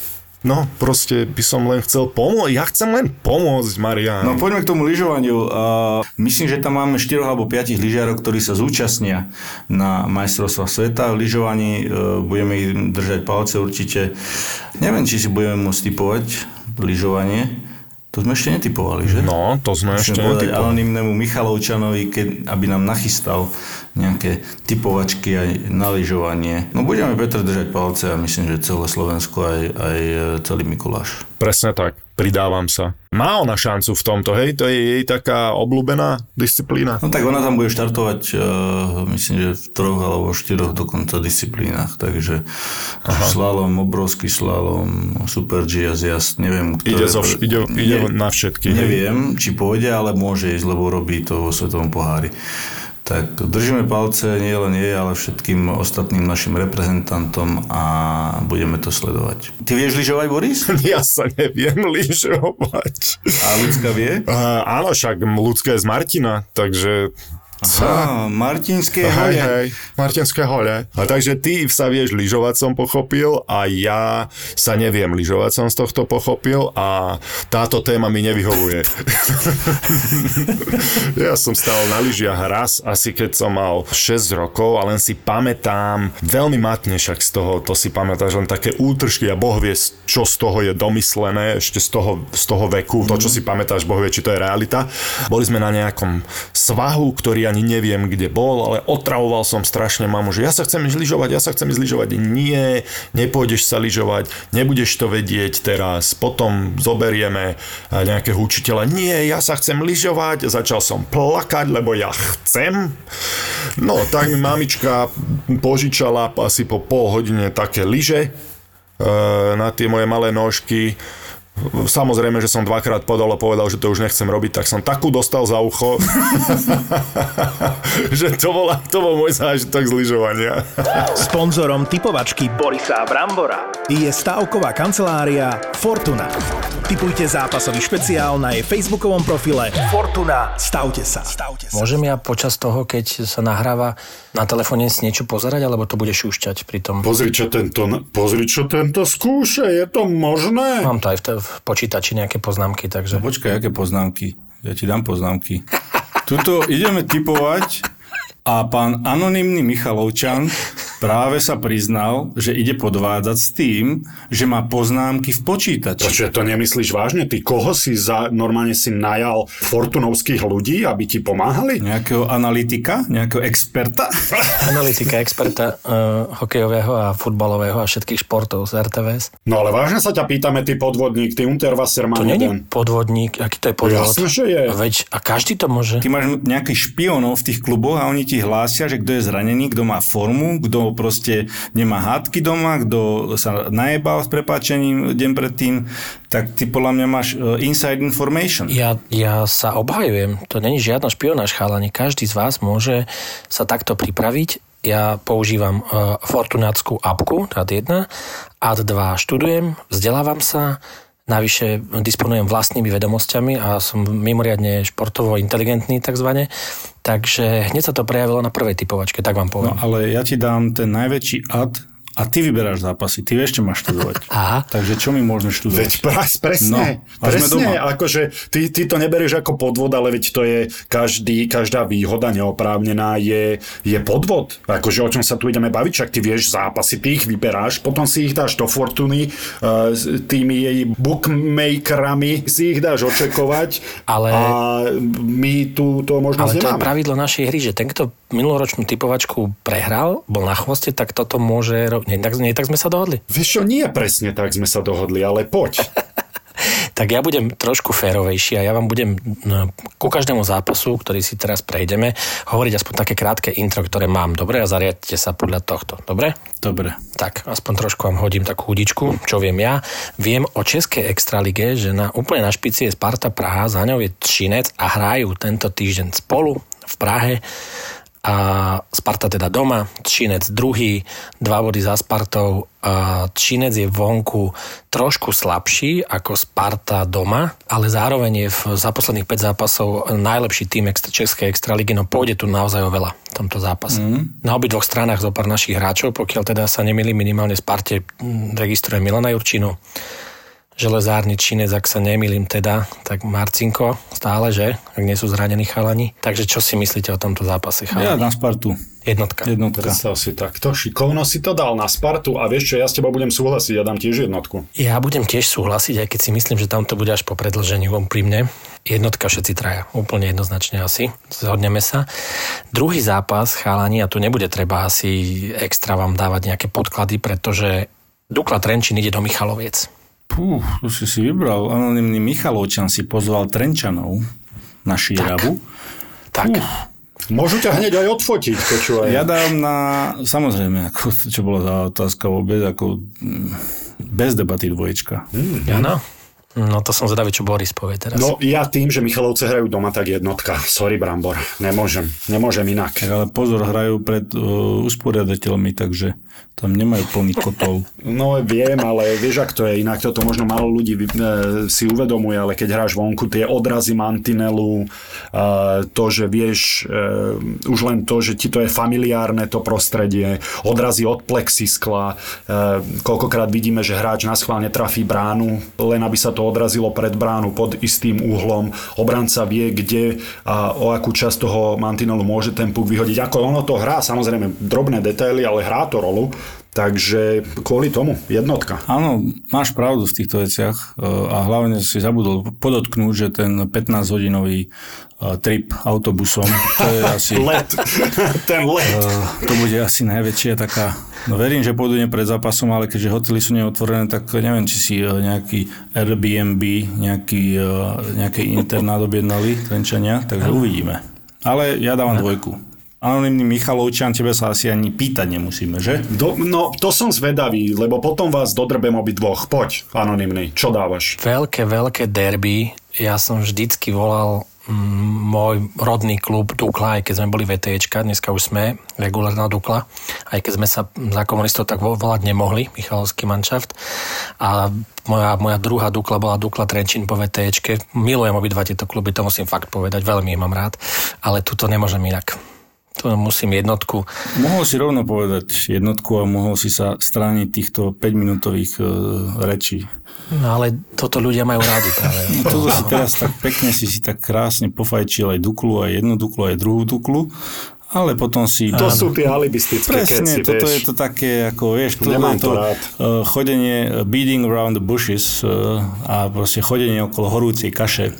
No, proste by som len chcel pomôcť. Ja chcem len pomôcť, Marian. No, poďme k tomu lyžovaniu. Uh, myslím, že tam máme 4 alebo 5 lyžiarov, ktorí sa zúčastnia na majstrovstvách sveta. V lyžovaní uh, budeme ich držať palce určite. Neviem, či si budeme môcť typovať lyžovanie. To sme ešte netypovali, že? No, to sme Musíme ešte netypovali. anonimnému Michalovčanovi, keď, aby nám nachystal nejaké typovačky aj na lyžovanie. No budeme Petr držať palce a myslím, že celé Slovensko aj, aj celý Mikuláš. Presne tak, pridávam sa. Má ona šancu v tomto, hej? To je jej taká obľúbená disciplína? No tak ona tam bude štartovať, uh, myslím, že v troch alebo štyroch dokonca disciplínach, takže Aha. slalom, obrovský slalom, super G a zjazd, neviem. Ide, zo, vš- ide, ide ne, na všetky. Neviem, hej? či pôjde, ale môže ísť, lebo robí to vo svetovom pohári. Tak držíme palce nie len jej, ale všetkým ostatným našim reprezentantom a budeme to sledovať. Ty vieš lyžovať, Boris? Ja sa neviem lyžovať. A ľudská vie? Uh, áno, však ľudské je z Martina, takže Aha, Martinské hole. Hej, hej, Martinské hole. A takže ty sa vieš lyžovať, som pochopil, a ja sa neviem lyžovať, som z tohto pochopil a táto téma mi nevyhovuje. ja som stal na lyžiach raz, asi keď som mal 6 rokov a len si pamätám, veľmi matne však z toho, to si pamätáš, len také útržky a Boh vie, čo z toho je domyslené, ešte z toho, z toho veku, to, čo si pamätáš, Boh vie, či to je realita. Boli sme na nejakom svahu, ktorý ani neviem, kde bol, ale otravoval som strašne mamu, že ja sa chcem lyžovať, ja sa chcem lyžovať. Nie, nepôjdeš sa lyžovať, nebudeš to vedieť teraz, potom zoberieme nejakého učiteľa. Nie, ja sa chcem lyžovať. Začal som plakať, lebo ja chcem. No, tak mi mamička požičala asi po pol hodine také lyže e, na tie moje malé nožky Samozrejme, že som dvakrát podal a povedal, že to už nechcem robiť, tak som takú dostal za ucho, že to, bola, to bol môj zážitok z lyžovania. Sponzorom typovačky Borisa Brambora je stavková kancelária Fortuna. Typujte zápasový špeciál na jej facebookovom profile Fortuna. Stavte sa. Stavte sa. Môžem ja počas toho, keď sa nahráva na telefóne si niečo pozerať, alebo to bude šúšťať pri tom? Pozri, čo tento, pozri, čo tento skúša, je to možné? Mám to aj v, v počítači nejaké poznámky, takže... No počkaj, aké poznámky? Ja ti dám poznámky. Tuto ideme typovať a pán anonymný Michalovčan práve sa priznal, že ide podvádzať s tým, že má poznámky v počítači. Počuť, to nemyslíš vážne? Ty koho si za, normálne si najal fortunovských ľudí, aby ti pomáhali? Nejakého analytika? Nejakého experta? Analytika experta uh, hokejového a futbalového a všetkých športov z RTVS. No ale vážne sa ťa pýtame, ty podvodník, ty Unterwasser má To není podvodník, aký to je podvod? Jasne, že je. Veď, a každý to môže. Ty máš nejakých špionov v tých kluboch a oni ti hlásia, že kto je zranený, kto má formu, kto proste nemá hádky doma, kto sa najebal s prepáčením deň predtým, tak ty podľa mňa máš uh, inside information. Ja, ja sa obhajujem. To není žiadna špionáž, chalani. Každý z vás môže sa takto pripraviť. Ja používam uh, Fortunáckú apku, ad 1, ad 2 študujem, vzdelávam sa, Navyše disponujem vlastnými vedomosťami a som mimoriadne športovo inteligentný takzvané. Takže hneď sa to prejavilo na prvej typovačke, tak vám poviem. No ale ja ti dám ten najväčší ad a ty vyberáš zápasy, ty vieš, čo máš študovať. Aha. Takže čo my môžeme študovať? Veď pras, presne, No, a sme presne, akože ty, ty to neberieš ako podvod, ale veď to je každý, každá výhoda neoprávnená je, je podvod. Akože o čom sa tu ideme baviť, však ty vieš zápasy, ty ich vyberáš, potom si ich dáš do Fortuny, uh, s tými jej bookmakerami si ich dáš očekovať Ale- a my tu to možnosť Ale to je nemáme. pravidlo našej hry, že ten, kto minuloročnú typovačku prehral, bol na chvoste, tak toto môže. Nie, tak, nie, tak sme sa dohodli. Vieš čo, nie presne tak sme sa dohodli, ale poď. Tak ja budem trošku férovejší a ja vám budem no, ku každému zápasu, ktorý si teraz prejdeme, hovoriť aspoň také krátke intro, ktoré mám. Dobre? A zariadite sa podľa tohto. Dobre? Dobre. Tak, aspoň trošku vám hodím takú hudičku, čo viem ja. Viem o Českej extralige, že na, úplne na špici je Sparta Praha, za ňou je Třinec a hrajú tento týždeň spolu v Prahe a Sparta teda doma, Třinec druhý, dva body za Spartou. Třinec je vonku trošku slabší ako Sparta doma, ale zároveň je v, za posledných 5 zápasov najlepší tým extra, Českej extraligy, no pôjde tu naozaj o veľa v tomto zápase. Mm. Na obi dvoch stranách zo pár našich hráčov, pokiaľ teda sa nemili minimálne Sparte registruje Milana Jurčinu, železárny činec, ak sa nemýlim teda, tak Marcinko stále, že? Ak nie sú zranení chalani. Takže čo si myslíte o tomto zápase, Ja chalani? na Spartu. Jednotka. Jednotka. Predstav si takto, šikovno si to dal na Spartu a vieš čo, ja s tebou budem súhlasiť, ja dám tiež jednotku. Ja budem tiež súhlasiť, aj keď si myslím, že tam to bude až po predlžení úprimne. Jednotka všetci traja, úplne jednoznačne asi, zhodneme sa. Druhý zápas, chalani, a tu nebude treba asi extra vám dávať nejaké podklady, pretože Dukla Trenčín ide do Michaloviec. Pú, to si si vybral. Anonymný Michalovčan si pozval Trenčanov na šíravu. Tak, Môžu ťa hneď aj odfotiť, počúvaj. Ja dám na, samozrejme, ako, čo bola tá otázka vôbec, ako mm, bez debaty dvoječka. áno. No to som zvedavý, čo Boris povie teraz. No ja tým, že Michalovce hrajú doma, tak jednotka. Sorry, Brambor. Nemôžem. Nemôžem inak. Ale pozor, hrajú pred uh, usporiadateľmi, takže tam nemajú plný kotol. No viem, ale vieš, ak to je inak. Toto možno málo ľudí e, si uvedomuje, ale keď hráš vonku, tie odrazy mantinelu, e, to, že vieš, e, už len to, že ti to je familiárne, to prostredie, odrazy od plexiskla, e, koľkokrát vidíme, že hráč na schválne trafí bránu, len aby sa to odrazilo pred bránu pod istým uhlom. Obranca vie, kde a o akú časť toho mantinelu môže ten puk vyhodiť. Ako ono to hrá, samozrejme drobné detaily, ale hrá to rolu. Takže kvôli tomu jednotka. Áno, máš pravdu v týchto veciach e, a hlavne si zabudol podotknúť, že ten 15-hodinový e, trip autobusom, to je asi... let. ten let. E, to bude asi najväčšia taká... No verím, že pôjdu pred zápasom, ale keďže hotely sú neotvorené, tak neviem, či si nejaký Airbnb, nejaký, nejaký internát objednali Trenčania, takže uvidíme. Ale ja dávam dvojku anonimný Michalovčan, tebe sa asi ani pýtať nemusíme, že? Do, no, to som zvedavý, lebo potom vás dodrbem obi dvoch. Poď, anonimný, čo dávaš? Veľké, veľké derby. Ja som vždycky volal mm, môj rodný klub Dukla, aj keď sme boli VTčka, dneska už sme regulárna Dukla, aj keď sme sa za komunistov tak volať nemohli, Michalovský manšaft. A moja, moja druhá Dukla bola Dukla Trenčín po VTčke. Milujem obidva tieto kluby, to musím fakt povedať, veľmi ich mám rád, ale tuto nemôžem inak. Tu musím jednotku. Mohol si rovno povedať jednotku a mohol si sa strániť týchto 5-minútových e, rečí. No ale toto ľudia majú rádi práve. No, toto si teraz tak pekne si si tak krásne pofajčil aj Duklu, aj jednu Duklu, aj druhú Duklu ale potom si... To sú tie alibistické Presne, keci, toto vieš. je to také, ako vieš, to Nemám je to, to rád. Uh, chodenie, beating around the bushes uh, a proste chodenie okolo horúcej kaše.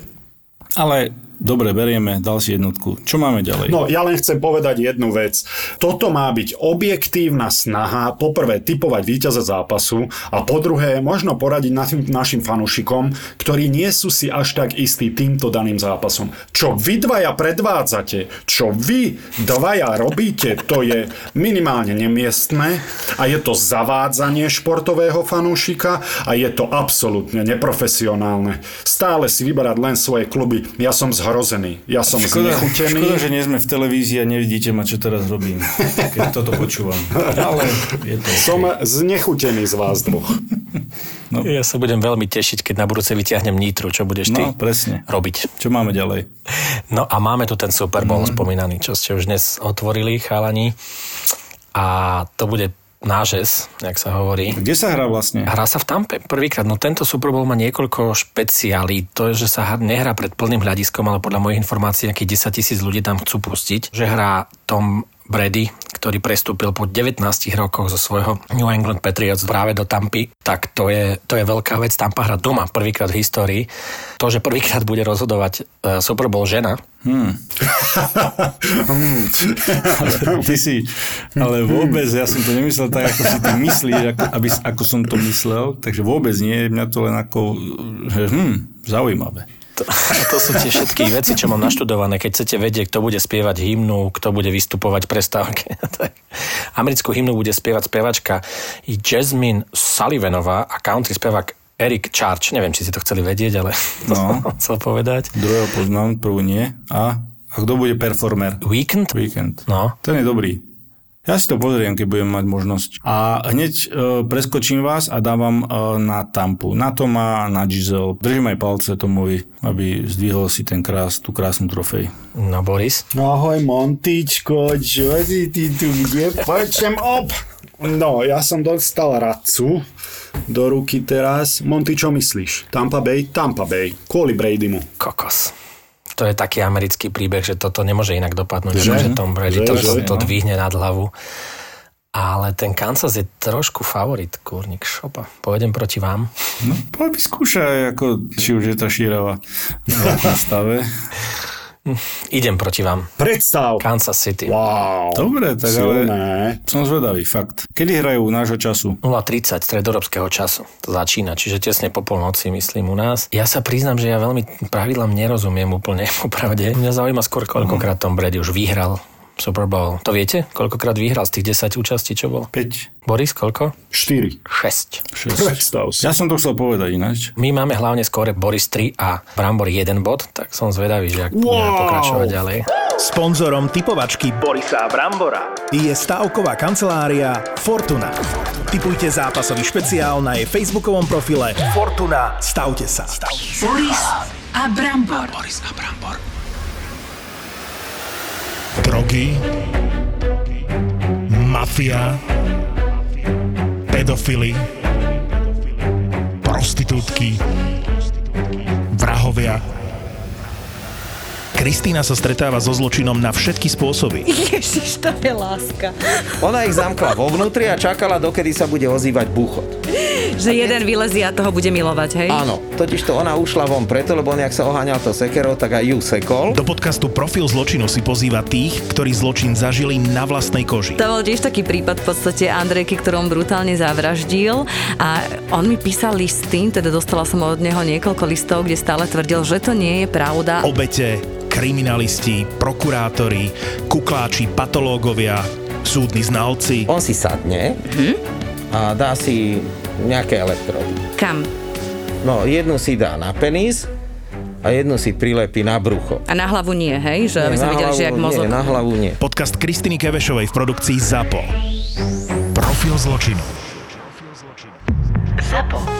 Ale Dobre, berieme, dal si jednotku. Čo máme ďalej? No, ja len chcem povedať jednu vec. Toto má byť objektívna snaha, poprvé typovať víťaza zápasu a po druhé možno poradiť našim, našim fanúšikom, ktorí nie sú si až tak istí týmto daným zápasom. Čo vy dvaja predvádzate, čo vy dvaja robíte, to je minimálne nemiestné a je to zavádzanie športového fanúšika a je to absolútne neprofesionálne. Stále si vyberať len svoje kluby. Ja som z zhrozený. Ja som škoda, znechutený. Škoda, že nie sme v televízii a nevidíte ma, čo teraz robím, keď toto počúvam. Ale je to Som znechutený z vás dvoch. No. Ja sa budem veľmi tešiť, keď na budúce vyťahnem Nitru, čo budeš ty no, presne. robiť. Čo máme ďalej? No a máme tu ten Super Bowl mm. spomínaný, čo ste už dnes otvorili, chalani. A to bude nážes, jak sa hovorí. Kde sa hrá vlastne? Hrá sa v Tampe prvýkrát. No tento Super Bowl má niekoľko špeciálí. To je, že sa nehrá pred plným hľadiskom, ale podľa mojich informácií nejakých 10 tisíc ľudí tam chcú pustiť. Že hrá Tom Brady, ktorý prestúpil po 19 rokoch zo svojho New England Patriots práve do Tampy, tak to je, to je veľká vec. Tampa hra doma prvýkrát v histórii. To, že prvýkrát bude rozhodovať uh, Super Bowl žena. Hmm. ty si, ale vôbec, ja som to nemyslel tak, ako si ty myslíš, ako, aby, ako som to myslel, takže vôbec nie, mňa to len ako, že hm, zaujímavé. To, to sú tie všetky veci, čo mám naštudované. Keď chcete vedieť, kto bude spievať hymnu, kto bude vystupovať prestávke. Americkú hymnu bude spievať spevačka Jasmine Sullivanová a country spevák Eric Charge. Neviem, či si to chceli vedieť, ale to no. som chcel povedať. Druhého poznám, prvú nie. A, a kto bude performer? Weekend? Weekend. No. Ten je dobrý. Ja si to pozriem, keď budem mať možnosť. A hneď e, preskočím vás a dávam e, na Tampu. Na Toma, na Giselle. Držím aj palce Tomovi, aby zdvihol si ten krás, tú krásnu trofej. No Boris? No ahoj Montičko, čo si ty tu kde? Poďčem op! No, ja som dostal radcu do ruky teraz. Monty, čo myslíš? Tampa Bay? Tampa Bay. Kvôli Bradymu. Kokos to je taký americký príbeh, že toto nemôže inak dopadnúť, že, že Tom Brady že, to, že, to, to dvihne nad hlavu. Ale ten Kansas je trošku favorit, kurník šopa. Pojedem proti vám. No, poď skúšaj, ako, či už je to šírava v stave. Idem proti vám. Predstav. Kansas City. Wow. Dobre, tak Silné. ale som zvedavý, fakt. Kedy hrajú nášho času? 0.30 stredorobského času. To začína, čiže tesne po polnoci, myslím, u nás. Ja sa priznám, že ja veľmi pravidlám nerozumiem úplne, popravde. Mňa zaujíma skôr, koľkokrát Tom Brady už vyhral Super Bowl. To viete? Koľkokrát vyhral z tých 10 účastí, čo bol? 5, Boris, koľko? 4. 6. 6. Predstav si. Ja som to chcel povedať ináč. My máme hlavne skore Boris 3 a Brambor 1 bod, tak som zvedavý, že ak budeme pokračovať ďalej. Sponzorom typovačky Borisa a Brambora je stavková kancelária Fortuna. Typujte zápasový špeciál na jej facebookovom profile Fortuna. Stavte sa. Boris a Brambor. Drogy, mafia, pedofily, prostitútky, vrahovia. Kristýna sa stretáva so zločinom na všetky spôsoby. Ježiš, to je láska. Ona ich zamkla vo vnútri a čakala, dokedy sa bude ozývať buchot. Že jeden vylezie a toho bude milovať, hej? Áno, totiž to ona ušla von preto, lebo on, jak sa oháňal to sekerou, tak aj ju sekol. Do podcastu Profil zločinu si pozýva tých, ktorí zločin zažili na vlastnej koži. To bol tiež taký prípad v podstate Andrejky, ktorom brutálne zavraždil a on mi písal listy, teda dostala som od neho niekoľko listov, kde stále tvrdil, že to nie je pravda. Obete, kriminalisti, prokurátori, kukláči, patológovia, súdni znalci. On si sadne a dá si nejaké elektrody. Kam? No, jednu si dá na penis a jednu si prilepí na brucho. A na hlavu nie, hej? Že aby Nie, sme na videli, že hlavu jak mozog. Nie, na hlavu nie. Podcast Kristiny Kevešovej v produkcii ZAPO. Profil zločinu. Zapo.